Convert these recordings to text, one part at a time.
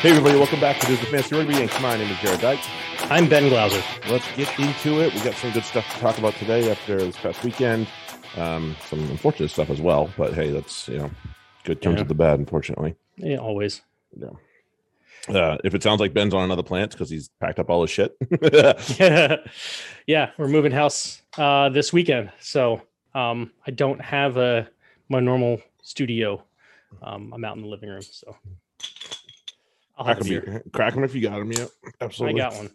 Hey, everybody, welcome back to This is Fantasy Rugby Yanks. My name is Jarrod Dyke. I'm Ben Glauser. Let's get into it. We got some good stuff to talk about today after this past weekend. Um, some unfortunate stuff as well, but hey, that's, you know, good comes Yeah. with the bad, unfortunately. Yeah, always. Yeah. Uh, if it sounds like Ben's on another planet because he's packed up all his shit. yeah, we're moving house uh, this weekend, so um, I don't have a my normal studio. Um, I'm out in the living room, so I'll crack, them crack 'em if you got them. Yeah, I absolutely. got one.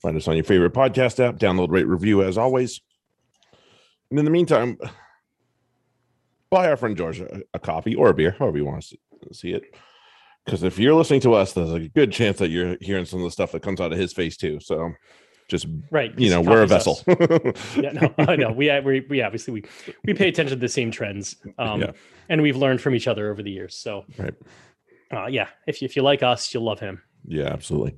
Find us on your favorite podcast app. Download, rate, review as always. And in the meantime, buy our friend George a, a copy or a beer, however you want to see, see it. Because if you're listening to us, there's a good chance that you're hearing some of the stuff that comes out of his face too. So just Right, you know, we're a vessel. yeah, no, I know. We we we obviously we we pay attention to the same trends, um, Yeah. and we've learned from each other over the years. So, Right. Uh, yeah, if you, if you like us, you'll love him. Yeah, absolutely.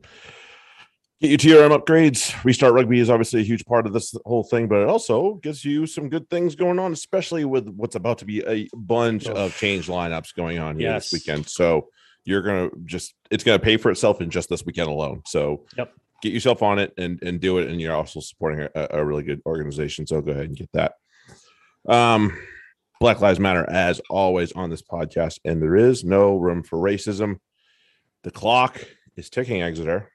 Get your TRM upgrades. Restart Rugby is obviously a huge part of this whole thing, but it also gives you some good things going on, especially with what's about to be a bunch Oh. of change lineups going on here this weekend. So you're gonna just it's gonna pay for itself in just this weekend alone. So Yep. get yourself on it and and do it, and you're also supporting a, a really good organization. So go ahead and get that. Um, Black Lives Matter as always on this podcast, and there is no room for racism. The clock is ticking, Exeter.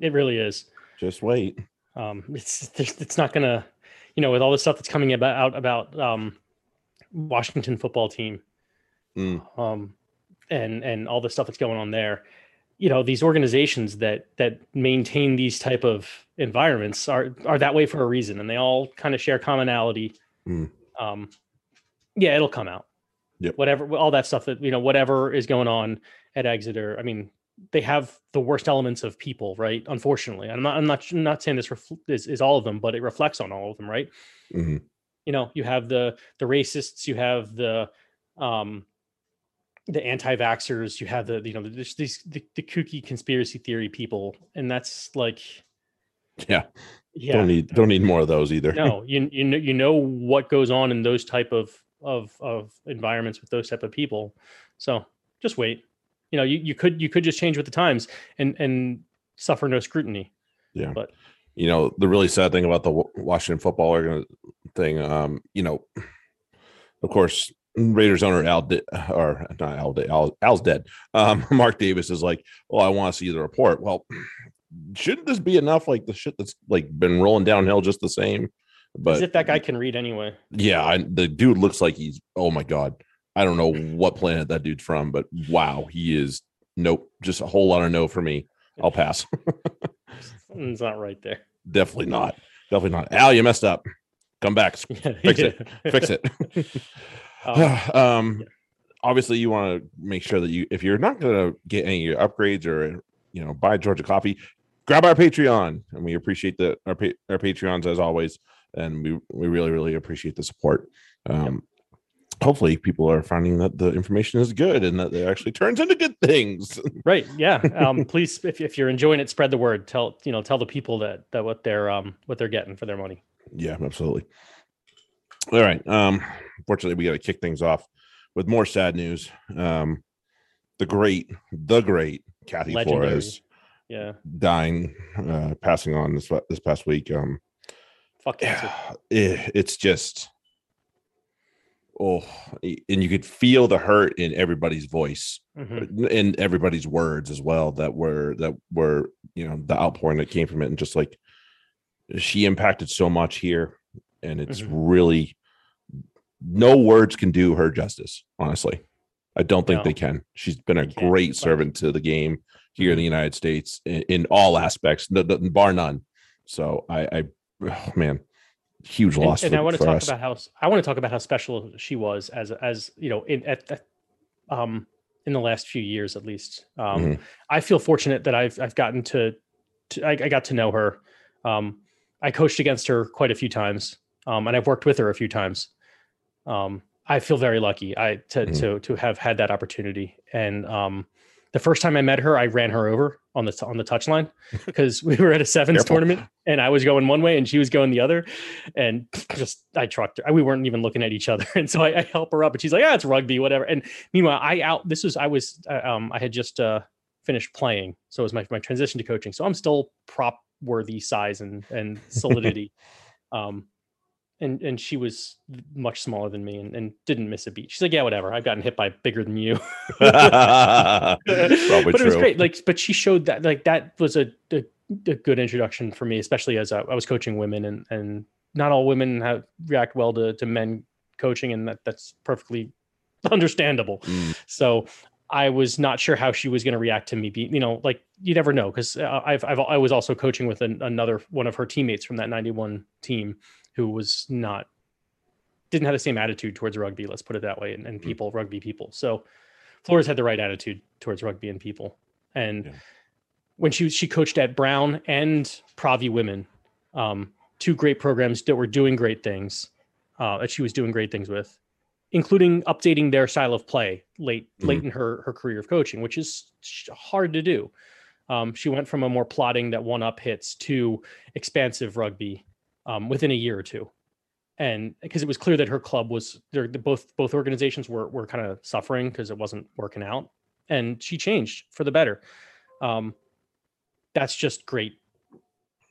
It really is. Just wait. um it's there's- it's not gonna you know with all the stuff that's coming about out about um washington football team Mm. um and and all the stuff that's going on there you know these organizations that that maintain these type of environments are are that way for a reason and they all kind of share commonality Mm. um yeah it'll come out Yep. whatever all that stuff that you know whatever is going on at exeter i mean they have the worst elements of people right unfortunately i'm not i'm not I'm not saying this refl- is, is all of them but it reflects on all of them right Mhm. you know you have the the racists you have the um the anti-vaxxers you have the you know the, these the, the kooky conspiracy theory people and that's like Yeah. yeah Don't need don't need more of those either. no you you know you know what goes on in those type of of of environments with those type of people so just wait you know you, you could you could just change with the times and and suffer no scrutiny Yeah. But- you know, the really sad thing about the Washington football thing, um, you know, of course, Raiders owner Al, or not Al, Al, Al's dead. Um, Mark Davis is like, well, I want to see the report. Well, shouldn't this be enough? Like the shit that's like been rolling downhill just the same. But as if that guy can read anyway yeah, I, the dude looks like he's, oh my God. I don't know what planet that dude's from, but wow, he is nope, just a whole lot of no for me. I'll pass. Something's not right there Definitely not. Definitely not. Al, you messed up. Come back. Fix it. Fix it. Um, um, yeah. obviously, you want to make sure that you, if you're not going to get any upgrades or you know buy Georgia coffee, grab our Patreon, and we appreciate the our pa- our Patreons as always, and we we really really appreciate the support. Um, Hopefully, people are finding that the information is good and that it actually turns into good things. right yeah um please if, if you're enjoying it spread the word tell you know tell the people that that what they're um what they're getting for their money Yeah, absolutely. All right. Um, fortunately, we got to kick things off with more sad news. Um, the great, the great Kathy Legendary. Flores yeah dying, uh, passing on this this past week. Um, fuck cancer. eh, it's just, oh, and you could feel the hurt in everybody's voice, Mhm. in everybody's words as well. That were that were you know the outpouring that came from it, and just like she impacted so much here, and it's Mhm. really no words can do her justice. Honestly, I don't think No. they can. She's been a great servant to the game here in the United States in, in all aspects, no, no- bar none. So I, I oh, man, huge loss. and for, I want to talk us. about how I want to talk about how special she was as as you know in at, at um in the last few years at least. Um, Mhm. I feel fortunate that I've I've gotten to, to I, I got to know her. Um, I coached against her quite a few times, um, and I've worked with her a few times. Um, I feel very lucky I to Mhm. to to have had that opportunity, and um, the first time I met her, I ran her over on the on the touchline because we were at a sevens Careful. tournament and I was going one way and she was going the other, and just I trucked her. We weren't even looking at each other, and so I, I help her up, and she's like, "Ah, it's rugby, whatever." And meanwhile, I out. This was I was uh, um I had just uh finished playing, so it was my my transition to coaching. So I'm still prop worthy size and and solidity. um, and and she was much smaller than me and, and didn't miss a beat. She's like, yeah, whatever. I've gotten hit by bigger than you. Probably but it was true. great. Like, but she showed that like that was a, a, a good introduction for me, especially as I, I was coaching women and and not all women have react well to to men coaching, and that that's perfectly understandable. Mm, So I was not sure how she was going to react to me being, you know, like you never know because uh, I've, I've I was also coaching with an, another one of her teammates from that 91 team who was not didn't have the same attitude towards rugby, let's put it that way, and, and Mm. people, rugby people. So Flores had the right attitude towards rugby and people. And Yeah. when she was- she coached at Brown and Pravi Women, um, two great programs that were doing great things, uh, that she was doing great things with, including updating their style of play late late in her her career of coaching, which is hard to do. Um, she went from a more plotting that one up hits to expansive rugby um, within a year or two, and because it was clear that her club was they're, both both organizations were were kind of suffering because it wasn't working out, and she changed for the better. Um, that's just great,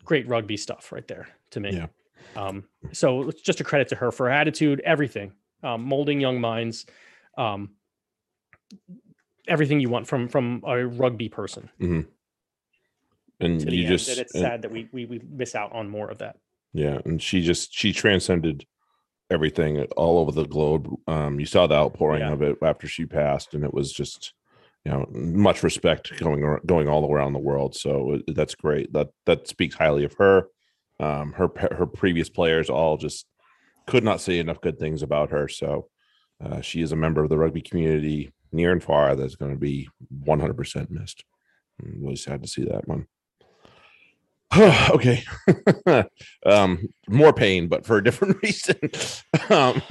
great rugby stuff right there to me. Yeah. Um, so it's just a credit to her for her attitude, everything, um, molding young minds, um, everything you want from from a rugby person. and To the you end. just and it's and- sad that we, we we miss out on more of that. Yeah, and she just she transcended everything all over the globe. Um, you saw the outpouring Yeah. of it after she passed, and it was just you know much respect going going all around the world. So that's great. That that speaks highly of her. Um, her her previous players all just could not say enough good things about her. So uh, she is a member of the rugby community near and far that's going to be 100% missed. I'm really sad to see that one. okay. um, more pain, but for a different reason. um,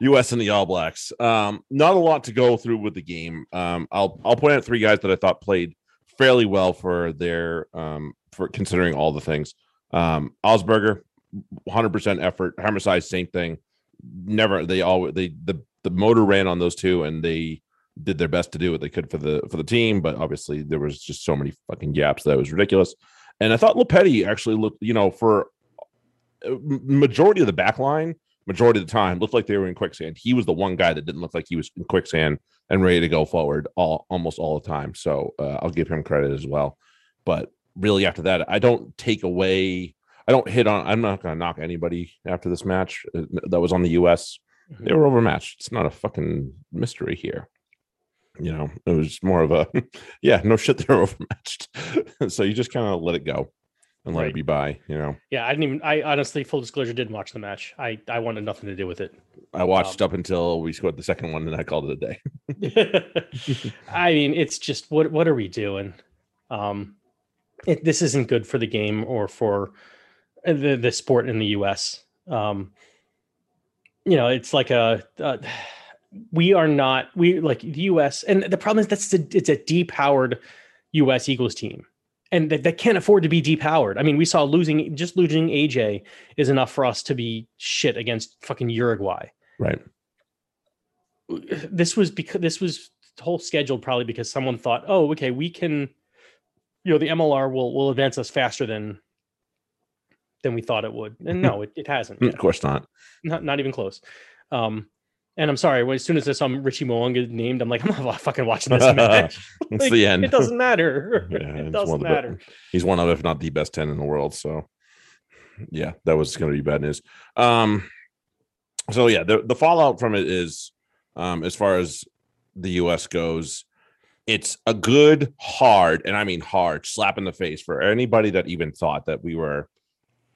US and the All Blacks. Um, not a lot to go through with the game. Um, I'll I'll point out three guys that I thought played fairly well for their um for considering all the things. Um, Augspurger, 100% effort. Hammerside, same thing. Never they all they the the motor ran on those two and they did their best to do what they could for the for the team, but obviously there was just so many fucking gaps that was ridiculous. And I thought Lopetti actually looked, you know, for majority of the back line, majority of the time, looked like they were in quicksand. He was the one guy that didn't look like he was in quicksand and ready to go forward all almost all the time. So uh, I'll give him credit as well. But really, after that, I don't take away. I don't hit on. I'm not going to knock anybody after this match uh, that was on the U.S. They were overmatched. It's not a fucking mystery here. You know, it was more of a, yeah, no shit, they're overmatched. so you just kind of let it go and let Right. it be by. You know, Yeah, I didn't even. I honestly, full disclosure, didn't watch the match. I I wanted nothing to do with it. I watched Um, up until we scored the second one, and I called it a day. I mean, it's just what what are we doing? Um, it, this isn't good for the game or for uh, the the sport in the U.S. Um, you know, it's like a. Uh, we are not we like the U.S. and the problem is that's a, it's a depowered U.S. Eagles team, and that, that can't afford to be depowered. I mean, we saw losing just losing AJ is enough for us to be shit against fucking Uruguay Right. this was because this was the whole scheduled probably because someone thought, oh, okay, we can, you know, the MLR will will advance us faster than than we thought it would. And no, it, it hasn't. Of course not. Not not even close. Um, and I'm sorry, as soon as I saw Richie Mo'unga named, I'm like, I'm not fucking watching this match. it's Like, the end. It doesn't matter. Yeah, it doesn't matter. He's one of, if not the best 10 in the world. So, yeah, that was going to be bad news. Um, so, yeah, the, the fallout from it is, um, as far as the U.S. goes, it's a good, hard, and I mean hard slap in the face for anybody that even thought that we were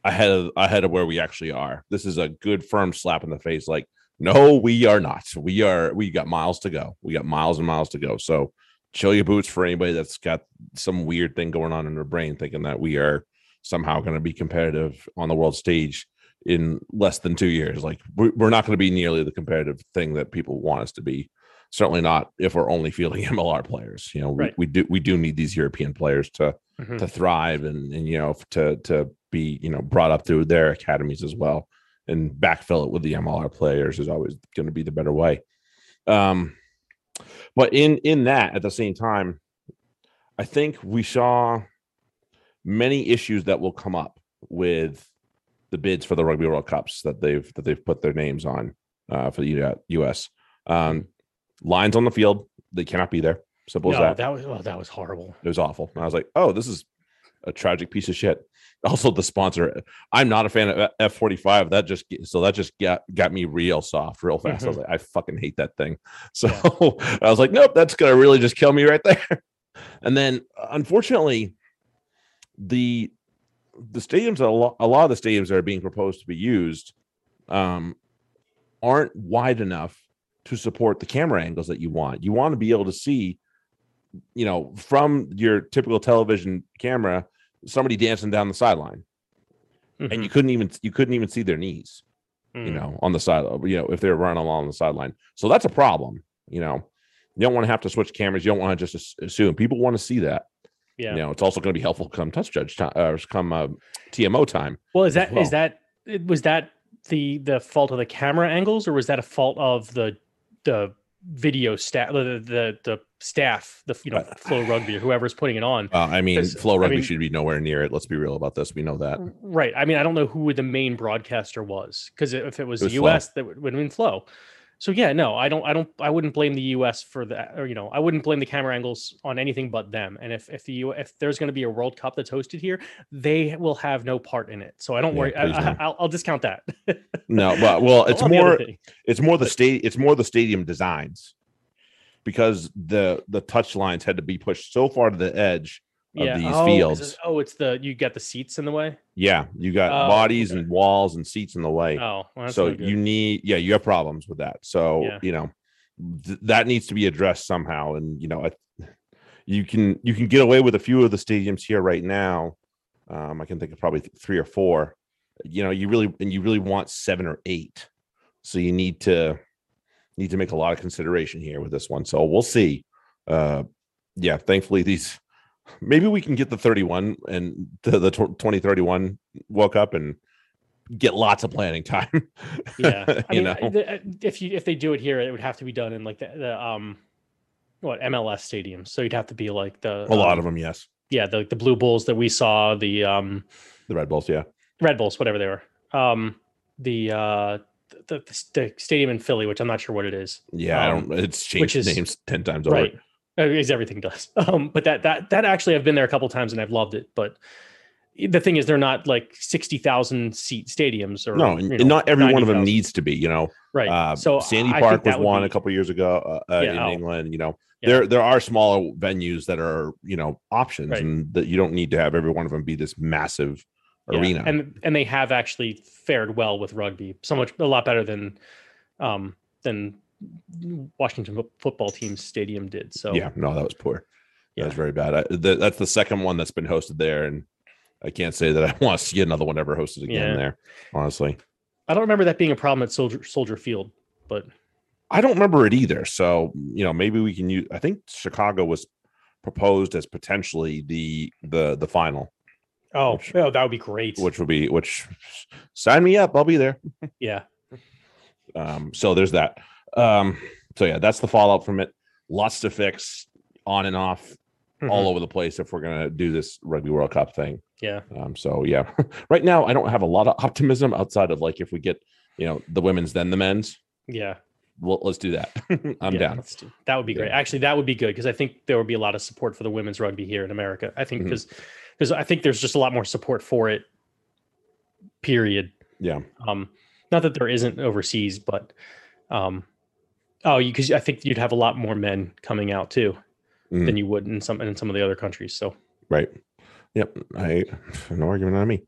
ahead of ahead of where we actually are. This is a good, firm slap in the face. Like, no, we are not. We are. We got miles to go. We got miles and miles to go. So, chill your boots for anybody that's got some weird thing going on in their brain, thinking that we are somehow going to be competitive on the world stage in less than two years. Like we- we're not going to be nearly the competitive thing that people want us to be. certainly not if we're only fielding MLR players. You know, Right. we, we do we do need these European players to Mhm. to thrive and and you know to to be you know brought up through their academies as well and backfill it with the MLR players is always going to be the better way. Um, but in in that at the same time, I think we saw many issues that will come up with the bids for the Rugby World Cups that they've that they've put their names on uh, for the U.S. Um, lines on the field they cannot be there. Simple as that. that was oh, that was horrible. It was awful. And I was like, oh, this is a tragic piece of shit. Also, the sponsor. I'm not a fan of F forty five. That just so that just got got me real soft, real fast. I was like, I fucking hate that thing. So I was like, nope, that's gonna really just kill me right there. And then, unfortunately, the the stadiums a lot, a lot of the stadiums that are being proposed to be used um, aren't wide enough to support the camera angles that you want. You want to be able to see you know, from your typical television camera, somebody dancing down the sideline, and Mhm. you couldn't even you couldn't even see their knees, you Mm. know, on the side. You know, if they're running along the sideline, so that's a problem. You know, you don't want to have to switch cameras. You don't want to just assume people want to see that. yeah. You know, it's also going to be helpful come touch judge time or come uh, TMO time. Well, is that is well. that was that the the fault of the camera angles, or was that a fault of the the video staff, the, the the staff, the you know Flow Rugby or whoever's putting it on? Uh, I mean, Flow I Rugby mean- should be nowhere near it. Let's be real about this. We know that. Right. I mean, I don't know who the main broadcaster was because if it was, It was the Flow. U.S., that would would have been Flow. So yeah, no, I don't, I don't, I wouldn't blame the U.S. for that, or you know, I wouldn't blame the camera angles on anything but them. And if if the U, if there's going to be a World Cup that's hosted here, they will have no part in it. So I don't Yeah, worry. I, don't. I, I'll, I'll discount that. No, but well, it's On the other more it's more the state it's more the stadium designs because the the touch lines had to be pushed so far to the edge of these oh, fields. it- oh, it's the you got the seats in the way. yeah you got Oh, bodies okay. and walls and seats in the way. Oh, well, so you need yeah you have problems with that. So Yeah. you know th- that needs to be addressed somehow. And you know I, you can you can get away with a few of the stadiums here right now. Um i can think of probably th- three or four. You know you really and you really want seven or eight. So you need to need to make a lot of consideration here with this one. So we'll see. Uh yeah thankfully these maybe we can get the 31 and the, the 2031 woke up and get lots of planning time yeah. I you mean, know? uh, if you if they do it here it would have to be done in like the, the um what mls stadiums so you'd have to be like the a lot um, of them yes. yeah the, the blue bulls that we saw the um the red bulls yeah. Red bulls whatever they were. Um the uh the, the, the stadium in philly which i'm not sure what it is. Yeah i Um, don't it's changed is- names 10 times over. right as everything does um but that that that actually i've been there a couple times and i've loved it but the thing is they're not like 60,000 seat stadiums or no you know, not every one of them 90,000. needs to be you know right uh so sandy I park was one be- a couple years ago uh, uh, Yeah, in oh. england you know Yeah. there there are smaller venues that are you know options Right. and that you don't need to have every one of them be this massive Yeah, arena and and they have actually fared well with rugby so much a lot better than um than washington football team's stadium did so yeah no that was poor Yeah. that was very bad I, th- that's the second one that's been hosted there and i can't say that i want to see another one ever hosted again Yeah. there honestly i don't remember that being a problem at soldier soldier field but I don't remember it either. So, you know, maybe we can use I think Chicago was proposed as potentially the the the final, oh, Which- oh that would be great which would be which sign me up, I'll be there. yeah Um so there's that. Um so yeah, that's the fallout from it. Lots to fix on and off all Mhm. over the place if we're to do this rugby world cup thing. yeah Um so yeah. right now I don't have a lot of optimism outside of like if we get, you know, the women's then the men's. yeah Well, let's do that. I'm yeah, down. do- that would be great Yeah. actually that would be good because i think there would be a lot of support for the women's rugby here in america i think because because i think there's just a lot more support for it period Yeah. um not that there isn't overseas but um oh you because i think you'd have a lot more men coming out too Mhm. than you would in some in some of the other countries so Right. Yep. I no argument on me.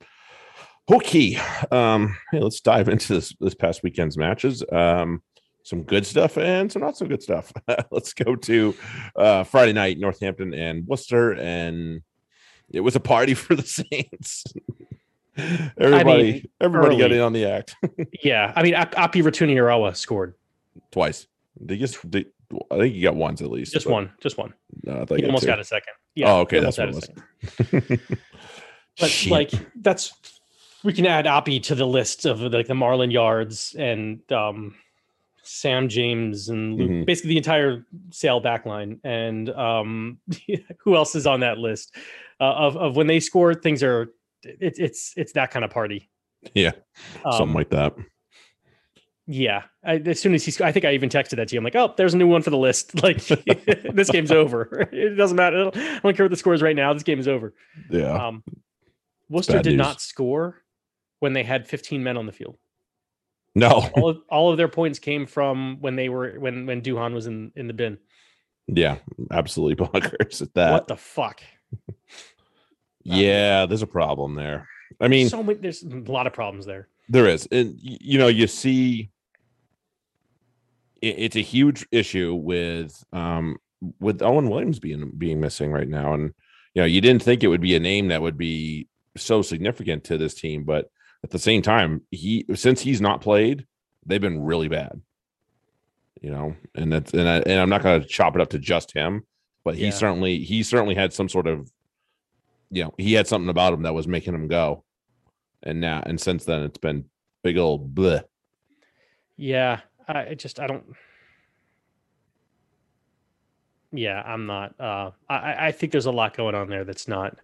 Okay. Um, hey, let's dive into this this past weekend's matches. Um, some good stuff and some not so good stuff. let's go to uh Friday night, Northampton and Worcester, and it was a party for the Saints. everybody, everybody got early. in on the act yeah i mean Ap- api Ratuniyarawa scored twice. Did just, did, I think you got ones at least. Just one, just one. No, I thought He almost two. got a second. Yeah. Oh, okay, that's what it was. But Shit. like that's we can add Oppie to the list of like the Marland Yardes and um Sam James and Luke, Mhm. basically the entire sale backline. And um who else is on that list? Uh, of of when they score, things are it's it's it's that kind of party. Yeah, something Um, like that. Yeah. I, as soon as he's, I think I even texted that to you. I'm like, oh, there's a new one for the list. Like this game's over. It doesn't matter. I don't care what the score is right now. This game is over. Yeah, Um, Worcester did news. not score when they had 15 men on the field. no, All of, all of their points came from when they were when when Duhan was in in the bin. yeah, absolutely bonkers at that. what the fuck? Yeah, there's a problem there. I mean, so many, there's a lot of problems there. There is, and you know, you see, it, it's a huge issue with um with Owen Williams being being missing right now, and you know, you didn't think it would be a name that would be so significant to this team, but at the same time, he since he's not played, they've been really bad. You know, and that's and I, and I'm not going to chop it up to just him, but he Yeah. certainly he certainly had some sort of, you know, he had something about him that was making him go and now and since then it's been big old bleh. Yeah, I just I don't. Yeah, I'm not. Uh, I I- think there's a lot going on there that's not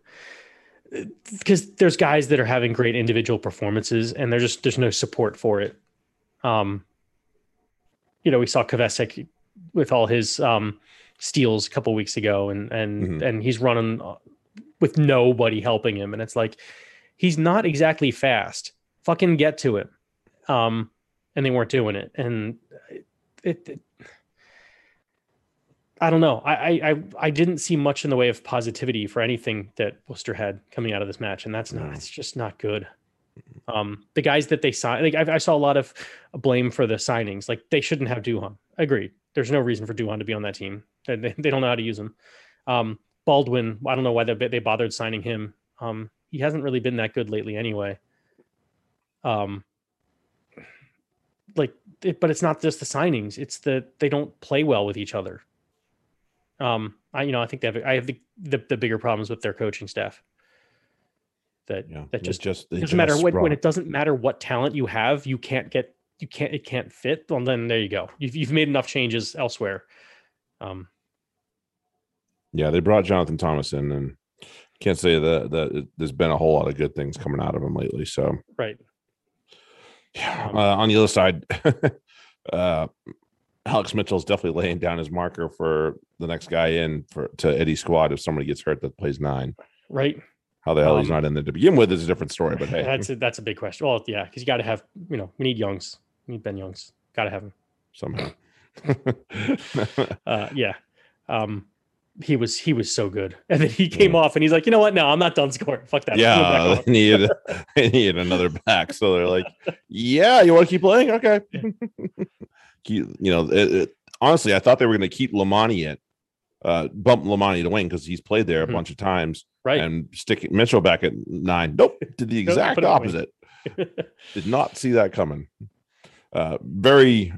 because there's guys that are having great individual performances and there's just there's no support for it. Um, you know, we saw Kvesic with all his um steals a couple weeks ago, and and Mhm. and he's running uh, with nobody helping him, and it's like he's not exactly fast. Fucking get to him. Um, and they weren't doing it, and it. it I don't know. I, I I didn't see much in the way of positivity for anything that Worcester had coming out of this match, and that's not. It's just not good. Um, the guys that they signed, like I, I saw a lot of blame for the signings. Like they shouldn't have Duhan. Agreed. There's no reason for Duhan to be on that team. They, they, they don't know how to use him. Um, Baldwin. I don't know why they they bothered signing him. Um, he hasn't really been that good lately, anyway. Um, like, it, but it's not just the signings; it's that they don't play well with each other. Um, I you know I think they have I have the the, the bigger problems with their coaching staff. That Yeah, that just just doesn't matter just when, when it doesn't matter what talent you have, you can't get you can't it can't fit. Well, then there you go. You've you've made enough changes elsewhere. Um, yeah they brought Jonathan Thomas in and can't say that that there's been a whole lot of good things coming out of him lately. So right. Yeah, uh, on the other side, uh, Alex Mitchell's definitely laying down his marker for the next guy in for to Eddie's squad if somebody gets hurt that plays nine. Right. How the hell he's Um, not in there to begin with is a different story, but hey, That's a, that's a big question. Well, yeah, because you got to have you know we need Youngs, we need Ben Youngs, got to have him. somehow. Uh, yeah. Um, he was he was so good, and then he came off, and he's like, you know what? No, I'm not done scoring. Fuck that. I'm going back yeah, they needed they needed another back. So they're like, yeah, you want to keep playing? Okay. Keep- you know, it, it- honestly, I thought they were going to keep Lamani in, uh, bump Lamani to wing because he's played there a Mhm. bunch of times, right. and stick Mitchell back at nine. Nope, did the exact put him at wing. opposite. Did not see that coming. Uh, very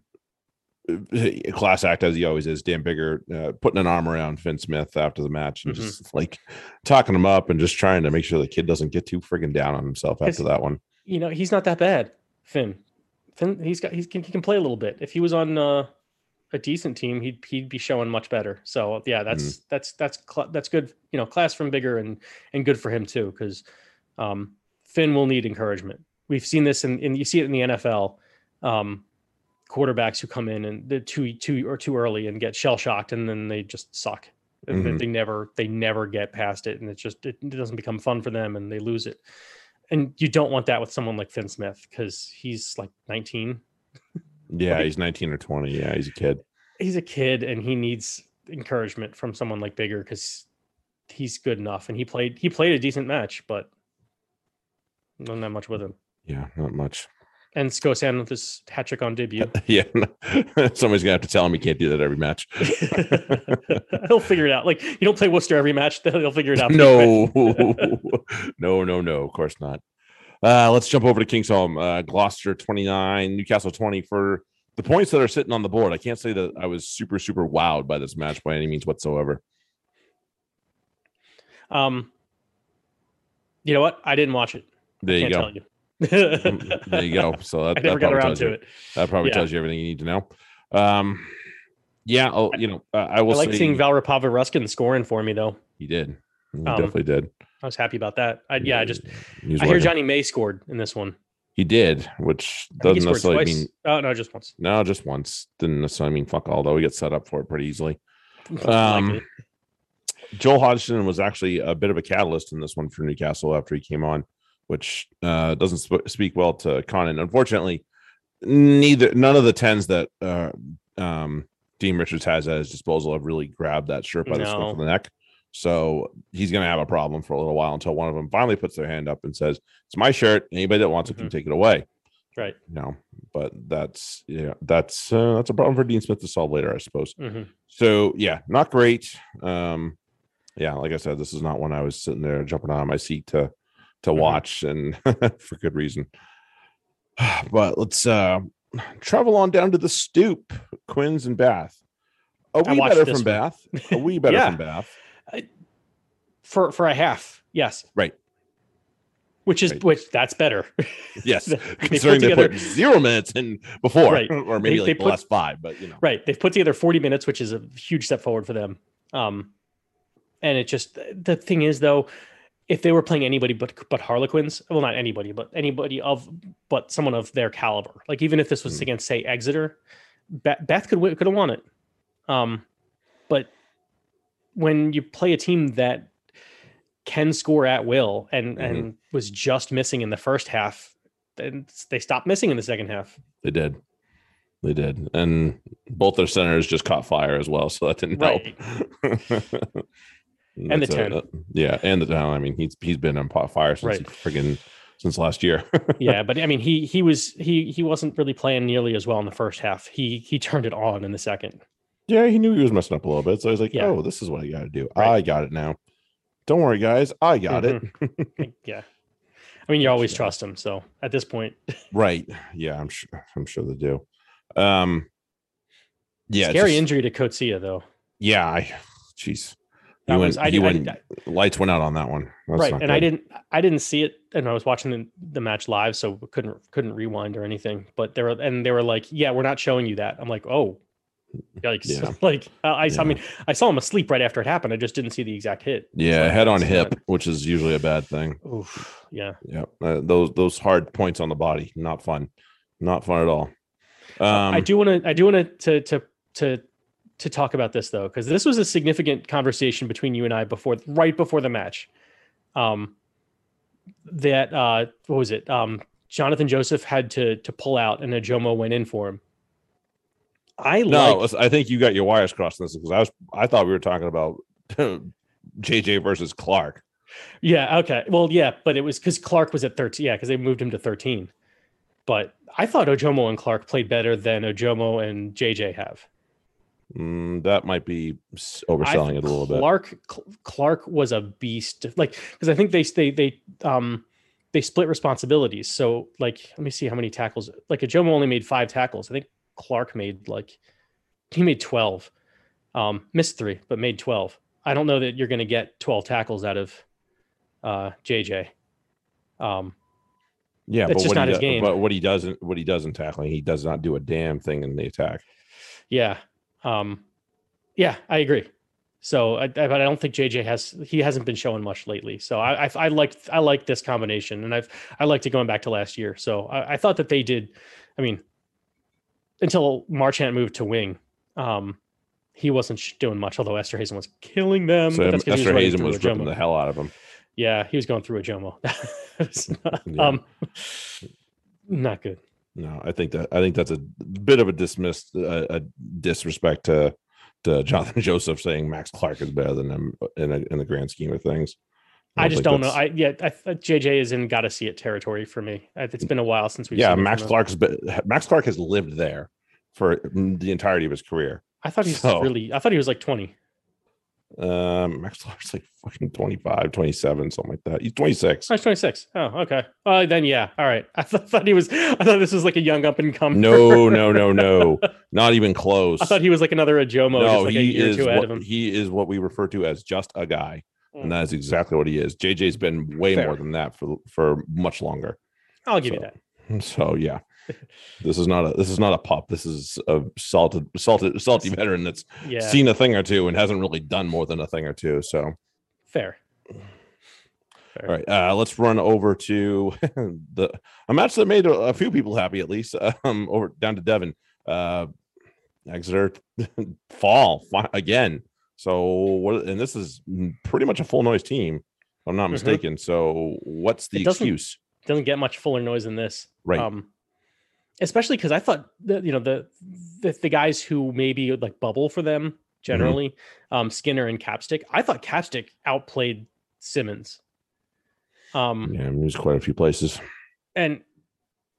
class act as he always is. Dan Biggar uh, putting an arm around Fin Smith after the match and Mhm. just like talking him up and just trying to make sure the kid doesn't get too friggin' down on himself after that one. you know, he's not that bad. Fin, Fin, he's got he's can he can play a little bit. If he was on uh, a decent team, he'd he'd be showing much better. So yeah, that's that's that's cl- that's good. You know, class from Biggar and and good for him too, because um, Fin will need encouragement. We've seen this in, in you see it in the NFL. Um, quarterbacks who come in and they're too too or too early and get shell shocked, and then they just suck. They- Mhm. They never they never get past it, and it's just it doesn't become fun for them, and they lose it and you don't want that with someone like Fin Smith because he's like 19. Yeah, Like- he's 19 or 20. Yeah, he's a kid. He's a kid and he needs encouragement from someone like Biggar because he's good enough. And he played he played a decent match, but not that much with him. Yeah, not much. And Skosan with his hat trick on debut. yeah, somebody's gonna have to tell him he can't do that every match. He'll figure it out. Like you don't play Worcester every match, they'll figure it out. no, no, no, no. Of course not. Uh, let's jump over to Kingsholm. Uh, Gloucester 29, Newcastle 20 for the points that are sitting on the board, I can't say that I was super super wowed by this match by any means whatsoever. Um, you know what? I didn't watch it. There you Can't go. tell you. There you go. So that, I never that got probably around tells to you, it. That probably Yeah. tells you everything you need to know. Um, yeah. Oh, you know, uh, I will I like seeing Val Rapava-Ruskin scoring for me though. he did. He Um, definitely did. I was happy about that. I, yeah, I just I hear. Jonny May scored in this one. He did, which I think he doesn't necessarily twice. mean Oh no, just once. no, just once. Didn't necessarily mean fuck all. Though he gets set up for it pretty easily. Um, Joel Hodgson was actually a bit of a catalyst in this one for Newcastle after he came on, which uh, doesn't sp- speak well to Connon. Unfortunately, neither none of the tens that uh, um, Dean Richards has at his disposal have really grabbed that shirt by the scruff of the neck. So he's going to have a problem for a little while until one of them finally puts their hand up and says, "It's my shirt. Anybody that wants it can Mhm. take it away." right. You know, but that's yeah, that's uh, that's a problem for Dean Smith to solve later, I suppose. hmm So yeah, not great. Um, yeah, like I said, this is not one I was sitting there jumping out of my seat to to Mhm. watch, and for good reason. But let's uh travel on down to the stoop, Quins and Bath. A wee better from one. Bath. A wee better Yeah. from Bath. For for a half, yes. Right. Which is Right. which that's better. Yes, They- they put considering they put zero minutes in before, Right. or maybe They- like the put- last five, but you know, Right. They've put together 40 minutes, which is a huge step forward for them. Um, and it just the thing is though, if they were playing anybody but but Harlequins, well, not anybody, but anybody of but someone of their caliber, like even if this was Hmm. against say Exeter, Beth, Beth could could have won it. Um, but when you play a team that can score at will and Mhm. and was just missing in the first half, then they stopped missing in the second half. they did. They did, and both their centers just caught fire as well, so that didn't Right. help. And the That's a- 10. uh, yeah, and the ten. I mean, he's he's been on fire since Right. friggin' since last year. yeah, but I mean, he he was he he wasn't really playing nearly as well in the first half. He he turned it on in the second. yeah, he knew he was messing up a little bit, so I was like, Yeah. "Oh, this is what I got to do. Right. I got it now. Don't worry, guys, I got it." Yeah, I mean, you always trust him. So at this point, Right? Yeah, I'm sure. I'm sure they do. Um, yeah, scary just- injury to Coetzee though. Yeah, I. Jeez, That he was. I, did, I went. did- lights went out on that one. That's right, and I didn't I didn't see it, and I was watching the, the match live, so couldn't couldn't rewind or anything. But they were and they were like, "Yeah, we're not showing you that." I'm like, "Oh." Yikes! Yeah. like I, I, Yeah. I mean, I saw him asleep right after it happened. I just didn't see the exact hit. Yeah, like, head on hip, which is usually a bad thing. Oof, yeah. Yeah, uh, those those hard points on the body, not fun, not fun at all. Um, I do want to I do want to to to to talk about this though because this was a significant conversation between you and I before right before the match. Um that uh what was it? Um Jonathan Joseph had to to pull out and Ojomoh went in for him. I No, like I think you got your wires crossed this because I was I thought we were talking about JJ versus Clark. yeah, okay. Well, yeah, but it was because Clark was at 13. Yeah, because they moved him to 13. But I thought Ojomoh and Clark played better than Ojomoh and JJ have. Mm, that might be overselling it a little bit. Clark Clark was a beast. Like because I think they they they um they split responsibilities. So like let me see how many tackles. Like Ojomoh only made five tackles. I think Clark made like he made twelve. Um, missed three, but made twelve. I don't know that you're going to get twelve tackles out of uh JJ. Um, Yeah, but just what not he his do- game. But what he doesn't, what he does in tackling, he does not do a damn thing in the attack. yeah, um, yeah, I agree. So, I, I- but I don't think JJ has he hasn't been showing much lately. So I I, I like I like this combination, and I've I liked it going back to last year. So I, I thought that they did. I mean, until Marchant moved to wing, um, he wasn't doing much. Although Esterhuizen was killing them. So that's Esther running Hazen was ripping the hell out of him. Yeah, he was going through a Jomo. Not, Yeah. Um, not good. No, I think that I think that's a bit of a dismissed uh, a disrespect to to Jonathan Joseph saying Max Clark is better than him in a, in the grand scheme of things. I just don't know. I yeah, I, JJ is in got to see it territory for me. It's been a while since we've yeah, seen Max. Clark's been, Max Clark has lived there for the entirety of his career. I thought he's so- really. I thought he was like twenty. Um, Max Lawler's like fucking 25, 27, something like that. He's 26. Oh, he's 26. Oh, okay. Uh, then yeah. All right. I th- thought he was. I thought this was like a young up and coming. No, no, no, no, not even close. I thought he was like another Ojomoh, no, like he is two ahead of what, he is what we refer to as just a guy, Mm. and that is exactly what he is. JJ's been way Fair. more than that for for much longer. I'll give you that. So yeah, this is not a this is not a pop. This is a salted salted salty veteran that's Yeah. seen a thing or two and hasn't really done more than a thing or two. So Fair. all right, uh, let's run over to the a match that made a, a few people happy at least. Um, over down to Devon, uh, Exeter fall again. So what? And this is pretty much a full noise team, if I'm not Mhm. mistaken. So what's the It doesn't- excuse? Doesn't get much fuller noise than this. Right. Um, especially because I thought that you know the, the the guys who maybe like bubble for them generally, um, Skinner and Capstick. I thought Capstick outplayed Simmonds. Um, Yeah, there's quite a few places. and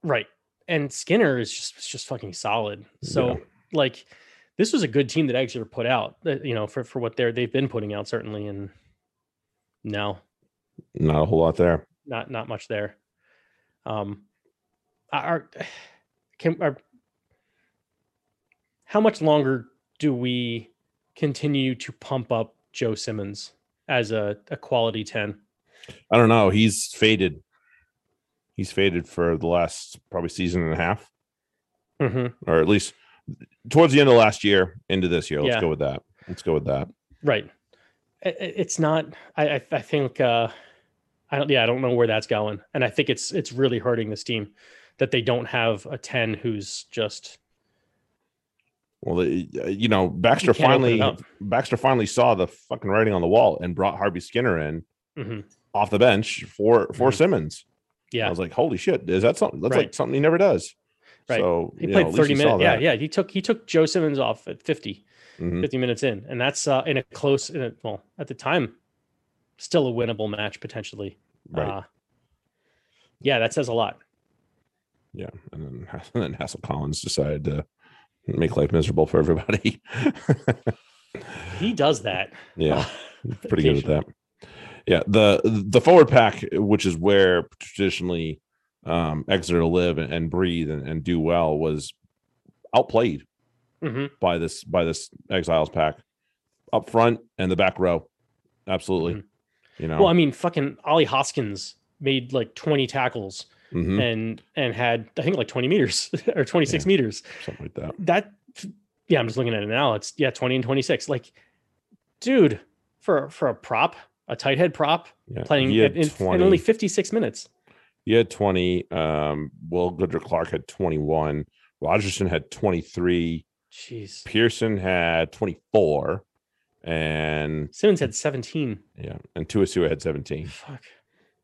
right, and Skinner is just just fucking solid. So Yeah. like, this was a good team that Exeter put out. You know for for what they're they've been putting out certainly, and no, Not a whole lot there. not not much there. Um, are can are how much longer do we continue to pump up Joe Simmonds as a, a quality ten? I don't know. He's faded. He's faded for the last probably season and a half, Mm-hmm. or at least towards the end of last year into this year. Let's Yeah. go with that. Let's go with that. Right. It's not. I I, I think. Uh, I don't. Yeah, I don't know where that's going, and I think it's it's really hurting this team that they don't have a ten who's just Well, you know, Baxter can't open it finally. Baxter finally saw the fucking writing on the wall and brought Harvey Skinner in Mhm. off the bench for for Mhm. Simmonds. Yeah, I was like, holy shit, is that something? That's Right. like something he never does. Right. So He played know, 30 minutes. Yeah, yeah. He took he took Joe Simmonds off at 50. Mhm. 50 minutes in and that's uh in a close in a, well at the time still a winnable match potentially Right. uh yeah that says a lot Yeah, and then and then Hassell-Collins decided to make life miserable for everybody. he does that yeah, pretty good at that. Yeah, the the forward pack, which is where traditionally um, Exeter live and, and breathe and, and do well, was outplayed hmm by this by this Exiles pack up front and the back row. Absolutely, you know. well i mean fucking ollie hoskins made like 20 tackles Mhm, and and had i think like 20 meters or 26 meters something like that. that yeah i'm just looking at it now it's yeah 20 and 26 like dude for for a prop a tight head prop Yeah, playing in, in 20. only 56 minutes He had 20. Um, Will Goodrick-Clarke had 21. Rogerson had 23. jeez Pearson had 24. And simmons had 17 yeah, and Tuasua had 17. fuck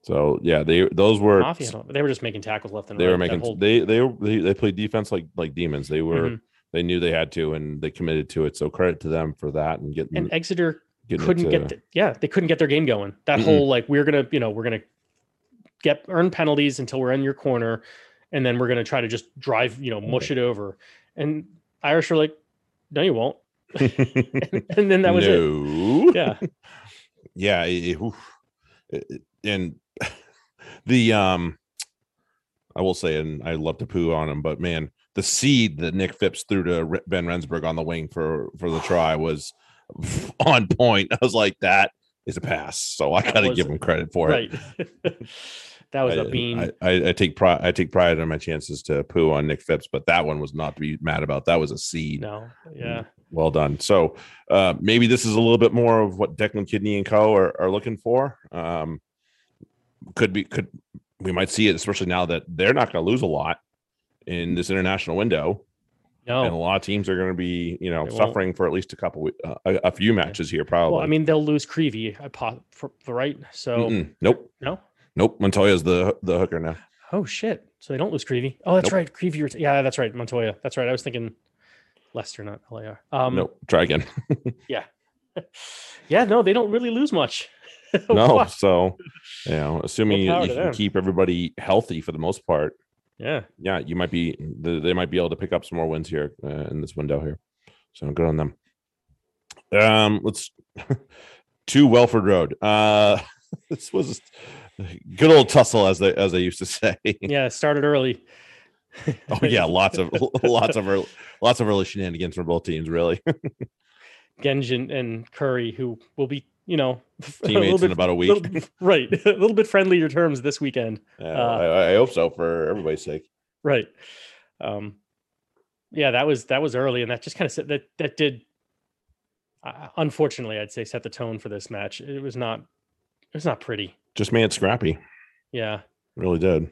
So yeah, they those were Mafia, they were just making tackles left and right. they right. were making whole- they they they they played defense like like demons. They were Mhm. they knew they had to and they committed to it. So credit to them for that and getting and Exeter couldn't to- get the, yeah they couldn't get their game going. That Mm-mm. whole like we're gonna you know we're gonna get earn penalties until we're in your corner, and then we're gonna try to just drive you know mush it over. And Irish were like, no, you won't. and then that was it. Yeah, yeah it- it- oof. It- it- and the um i will say and i love to poo on him but man the seed that nick phipps threw to ben rensburg on the wing for for the try was on point i was like that is a pass so i gotta was- give him credit for right. it that was I, a bean. I, I, I take pride i take pride in my chances to poo on nick phipps but that one was not to be mad about that was a seed no, yeah, well done. So uh, maybe this is a little bit more of what Declan Kidney and Co. are, are looking for. Um, could be could we might see it, especially now that they're not going to lose a lot in this international window, and a lot of teams are going to be you know They won't. suffering for at least a couple uh, a, a few matches here probably. Well, I mean they'll lose Creevy, I po- for, for right. So Mm-mm. nope, no. nope. Montoya's the the hooker now. Oh shit! So they don't lose Creevy. Oh, that's Nope. right. Creevy. Yeah, that's right. Montoya. That's right. I was thinking Leicester, not LAR. Um, nope. Try again. Yeah, yeah, no, they don't really lose much. no. So you know, assuming you, you can them. keep everybody healthy for the most part. Yeah. yeah, you might be they they might be able to pick up some more wins here uh, in this window here. So good on them. Um, let's to Welford Road. Uh, this was a good old tussle, as they as they used to say. Yeah, started early. oh yeah, lots of lots of early, lots of early shenanigans from both teams. Really, Genjin and Curry, who will be, you know, a little teammates in about a week. little- right, a little bit friendlier terms this weekend. Uh, I, I hope so for everybody's sake. Right. Um, yeah, that was that was early, and that just kind of that that did. Uh, unfortunately, I'd say set the tone for this match. It was not. It was not pretty. Just made it scrappy. Yeah. Really did.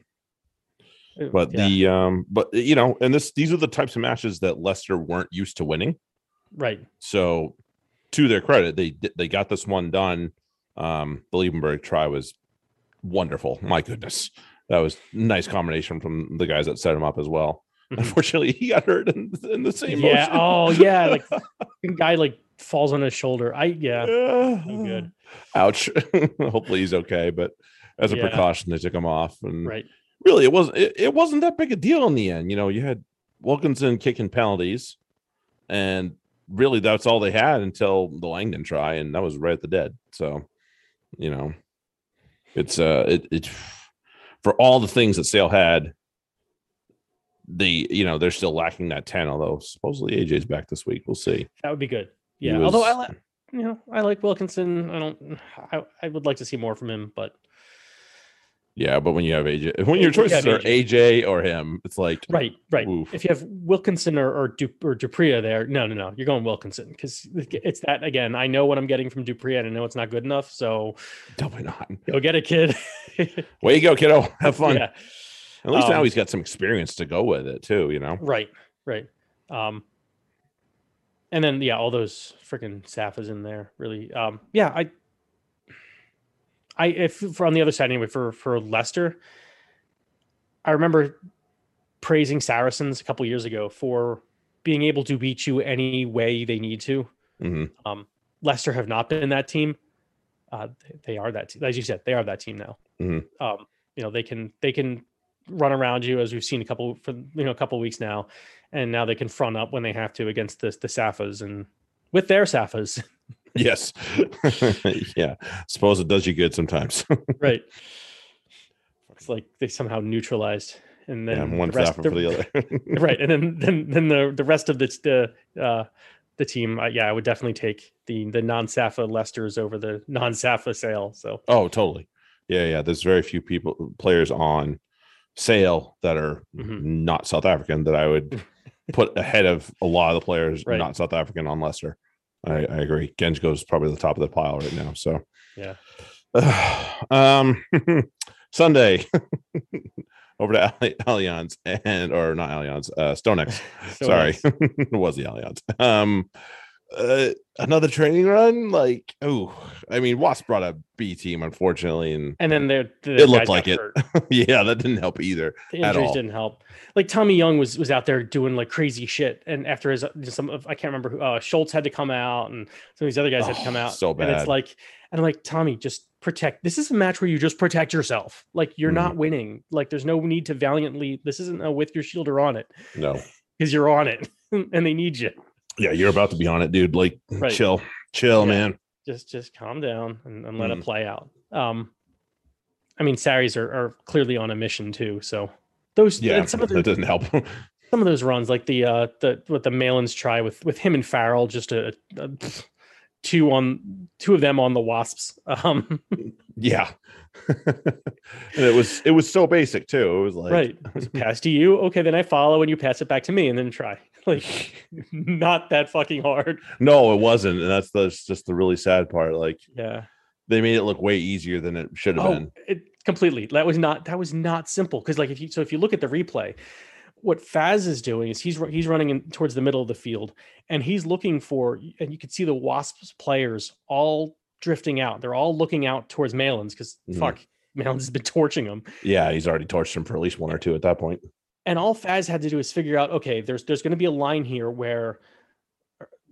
It- But yeah, the um, but you know, and this these are the types of matches that Leicester weren't used to winning. right. So, to their credit, they they got this one done. Um, the Liebenberg try was wonderful. My goodness, that was nice combination from the guys that set him up as well. Mhm. Unfortunately, he got hurt in, in the same Yeah. motion. Oh, yeah. Like guy like falls on his shoulder. I yeah. Yeah. no good. Ouch. Hopefully he's okay, but as a Yeah. precaution, they took him off. And Right. really, it wasn't it, it wasn't that big a deal in the end. You know, you had Wilkinson kicking penalties, and really that's all they had until the Langdon try, and that was right at the dead. So, you know, it's uh it it for all the things that Sale had. The you know they're still lacking that ten, although supposedly AJ's back this week. We'll see. That would be good. Yeah. Although I like you know I like Wilkinson. I don't. I, I would like to see more from him, but Yeah, but when you have AJ, when your you choices have are AJ or him, it's like right, right. Oof. If you have Wilkinson or or, du, or du Preez there, no, no, no, you're going Wilkinson because it's that again. I know what I'm getting from du Preez, and I know it's not good enough. So definitely not. go get a kid. Way you go, kiddo. Have fun. Yeah, At least now Um, he's got some experience to go with it too. You know. right, right. Um, and then yeah, all those freaking Safas in there. Really, um, yeah. I, I if for on the other side anyway for for Leicester, I remember praising Saracens a couple years ago for being able to beat you any way they need to. Mhm. Um, Leicester have not been that team. Uh, they- are that, te- as you said, they are that team now. Mhm. Um, you know, they can they can run around you as we've seen a couple for you know a couple weeks now, and now they can front up when they have to against the the Safas and with their Safas, Yes. yeah. Suppose it does you good sometimes. right? It's like they somehow neutralized, and then yeah, one the rest, staffer for the other. right and then then then the the rest of the the uh the team uh, yeah i would definitely take the the non-safa lesters over the non-safa sale so oh, totally. Yeah, yeah. There's very few people players on sale that are Mhm. not South African that I would put ahead of a lot of the players Right. not South African on Leicester. I, I agree. Genge goes probably the top of the pile right now. So yeah um Sunday over to Alli- Allianz and or not Allianz, uh Stonex. So Sorry, it was the Allianz. Um, uh, another training run. Like, oh, I mean, Wasp brought a B team, unfortunately, and and then there the It looked like it. yeah, that didn't help either. the injuries didn't help like tommy young was was out there doing like crazy shit and after his some of i can't remember who uh schultz had to come out and some of these other guys had to come Oh, out so bad. and it's like and i'm like tommy just protect this is a match where you just protect yourself like you're Mhm. not winning like there's no need to valiantly this isn't a with your shield or on it No, because you're on it and they need you. Yeah, you're about to be on it, dude. Like, Right. chill, chill, Yeah. man. Just just calm down and, and let Mm. it play out. Um, I mean, Saris are, are clearly on a mission too. So those Yeah, some of that doesn't help. some of those runs, like the uh the what the Malins try with with him and Farrell, just a, a two on two of them on the Wasps. Um, yeah, and it was it was so basic too. It was like, right, pass to you. Okay, then I follow and you pass it back to me and then try. Like not that fucking hard. No, it wasn't, and that's the, that's just the really sad part. Like, Yeah. they made it look way easier than it should have Oh, been. it completely. That was not that was not simple because like if you so if you look at the replay, what Faz is doing is he's he's running in towards the middle of the field and he's looking for and you can see the Wasps players all drifting out. They're all looking out towards Malins because Mhm. fuck Malins has been torching them. Yeah, he's already torched him for at least one or two at that point. And all Faz had to do is figure out okay, there's there's going to be a line here where.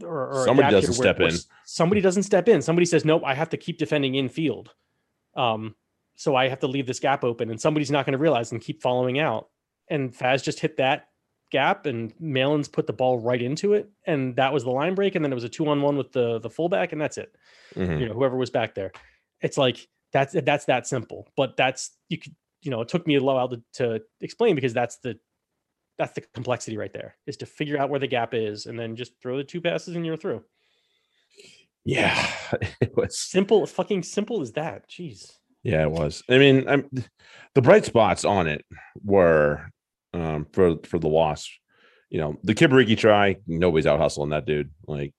Or, or Somebody doesn't where- step where in. Somebody doesn't step in. Somebody says, "Nope, I have to keep defending in field." Um, so I have to leave this gap open, and somebody's not going to realize and keep following out. And Faz just hit that gap, and Malins put the ball right into it, and that was the line break, and then it was a two on one with the the fullback, and that's it. Mhm. You know, whoever was back there, it's like that's that's that simple. But that's you could you know it took me a while to, to explain because that's the that's the complexity right there is to figure out where the gap is and then just throw the two passes and you're through. Yeah, it was. Simple, fucking simple as that. Jeez. Yeah, it was. I mean, I'm the bright spots on it were um for for the loss. You know, the Kibariki try, nobody's out hustling that dude. Like,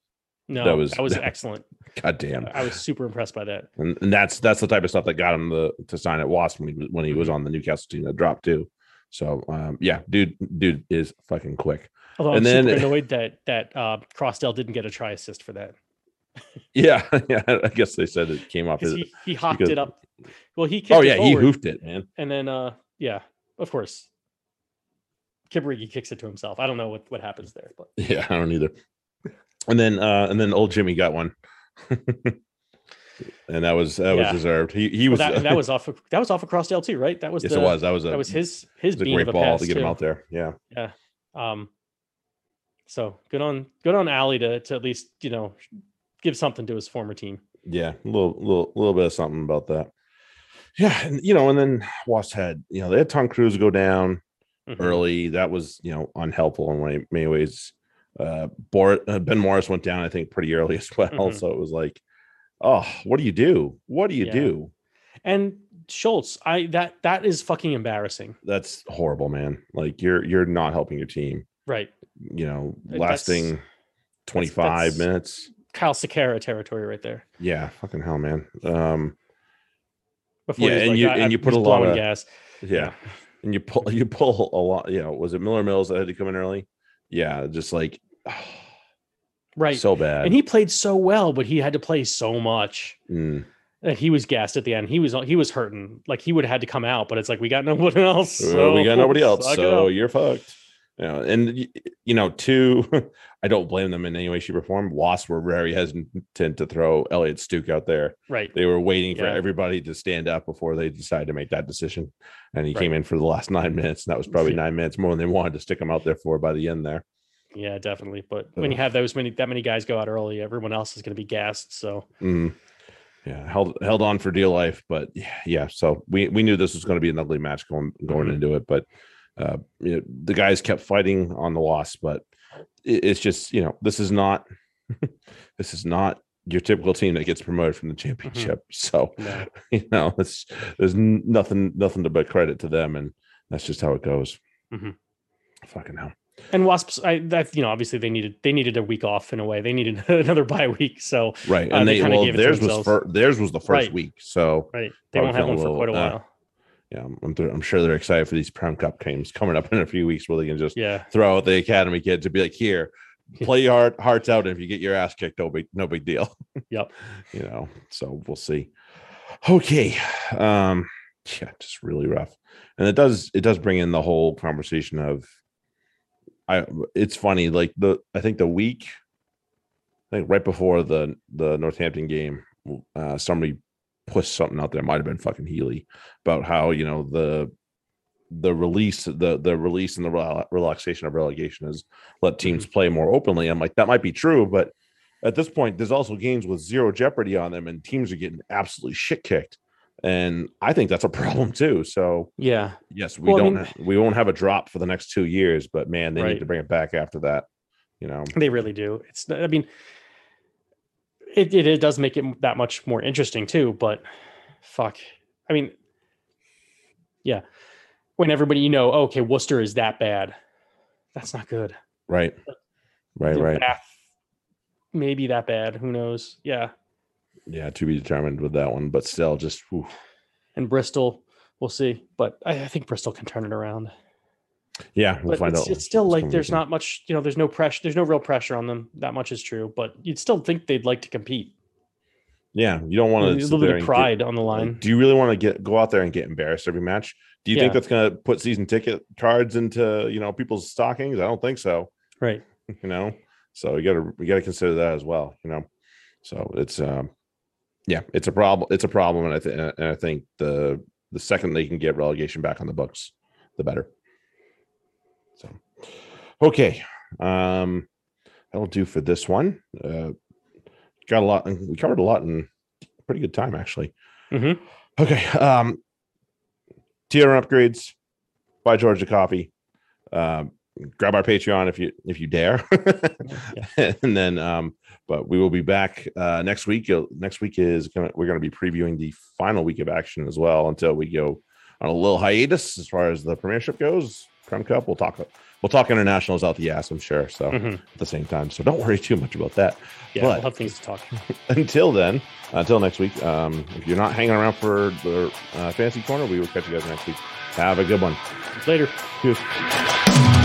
No, That that was- was, excellent. goddamn. I was super impressed by that. And, and that's that's the type of stuff that got him the to sign at Wasp when he was when he Mm-hmm. was on the Newcastle team that dropped too. So um yeah, dude, dude is fucking quick. Although I'm And super then- annoyed that that uh, Crossdale didn't get a try assist for that Yeah, yeah. I guess they said it came off his. he, he hopped because- it up. Well, he kicked Oh it yeah, he hoofed it, man. and then uh yeah, of course, Kibarigi kicks it to himself. I don't know what what happens there, but Yeah, I don't either. And then uh and then old Jimmy got one. and that was that Yeah. was deserved. He he Well, was that, that was off of that was off of Crossdale too, right? That was yes, the, it was. That was a that was his his was beam great ball to get him out there. Yeah. Yeah. Um, so good on good on Ali to to at least you know give something to his former team. Yeah, a little little little bit of something about that. Yeah, and you know, and then Wasp had, you know, they had Tom Cruse go down Mhm. early. That was, you know, unhelpful in many, many ways. Uh, Bor- uh, Ben Morris went down, I think, pretty early as well. Mhm. So it was like, oh, what do you do? What do you Yeah. do? And Schultz, I that that is fucking embarrassing. That's horrible, man. Like you're you're not helping your team. Right. You know, That's- lasting 25 that's- minutes. Kyle Sakara territory right there. Yeah, fucking hell, man. Um, Before Yeah, and like, you- and you put a lot of- gas. yeah. And you pull you pull a lot, you know, was it Miller Mills that had to come in early? Yeah, just like Right. so bad. and he played so well, but he had to play so much. Mm. that he was gassed at the end. He was he was hurting. Like he would have had to come out, but it's like we got no one else. Well, we got nobody else, so you're fucked. You know, and you know, two, I don't blame them in any way, shape, or form. Wasps were very hesitant to throw Elliot Stooke out there. right. They were waiting for Yeah. everybody to stand up before they decided to make that decision. And he Right. came in for the last nine minutes, and that was probably nine minutes more than they wanted to stick him out there for by the end there. Yeah, definitely. But when you have those many that many guys go out early, everyone else is going to be gassed. So Mm. Yeah, held held on for dear life, but yeah, yeah. So we we knew this was going to be an ugly match going going Mhm. into it, but uh, you know, the guys kept fighting on the loss. But it, it's just you know this is not this is not your typical team that gets promoted from the championship. So no. you know it's there's nothing nothing to but credit to them, and that's just how it goes. Mhm. Fucking hell. And Wasps, I that you know, obviously they needed they needed a week off in a way. They needed another bye week. So Right, Uh, and they they, kinda well gave it to theirs was fir- theirs was the first Right. week, so right, they won't have one a for quite a little, uh, while. yeah, I'm, I'm, I'm sure they're excited for these Prem Cup games coming up in a few weeks where they can just yeah, throw out the academy kid to be like, here, play your heart, hearts out. And if you get your ass kicked, no big, no big deal. Yep. you know, so we'll see. Okay. Um, yeah, just really rough. And it does, it does bring in the whole conversation of, I, it's funny, like the, I think the week, I think right before the, the Northampton game, uh, somebody pushed something out there, might have been fucking Healy about how, you know, the, the release the the release and the rela- relaxation of relegation has let teams play more openly. I'm like that might be true but at this point there's also games with zero jeopardy on them and teams are getting absolutely shit kicked and i think that's a problem too so yeah. yes we Well, don't mean- ha- we won't have a drop for the next two years but man they Right. need to bring it back after that you know They really do. It's I mean, it, it it does make it that much more interesting too. But fuck, I mean, yeah, when everybody you know, okay, Worcester is that bad. That's not good. right right right Bath, maybe that bad. Who knows? Yeah, yeah to be determined with that one but still just whew. and Bristol, we'll see. But I, I think Bristol can turn it around. yeah we'll but find it's, out it's still like there's not much. You know, there's no pressure. There's no real pressure on them. That much is true. But you'd still think they'd like to compete. yeah you don't want to a little bit of pride on the line. Like, do you really want to get go out there and get embarrassed every match? Do you think that's going to put season ticket cards into you know people's stockings? I don't think so. right. You know, so you got to we got to consider that as well. You know, so it's um, yeah, it's a problem. It's a problem, and I think and I think the the second they can get relegation back on the books, the better. So, Okay. Um, that'll do for this one. Uh, got a lot. We covered a lot in pretty good time, actually. Mhm. Okay. Um, tier upgrades. Buy Georgia coffee. Um, grab our Patreon if you if you dare. and then, um, but we will be back uh, next week. Uh, Next week is gonna we're gonna be previewing the final week of action as well until we go on a little hiatus as far as the premiership goes. Crown Cup. We'll talk. We'll talk internationals out the ass. I'm sure. So Mhm. at the same time. So don't worry too much about that. Yeah, But- we'll have things to talk. Until then, until next week. Um, if you're not hanging around for the uh, fantasy corner, we will catch you guys next week. Have a good one. Later. Cheers.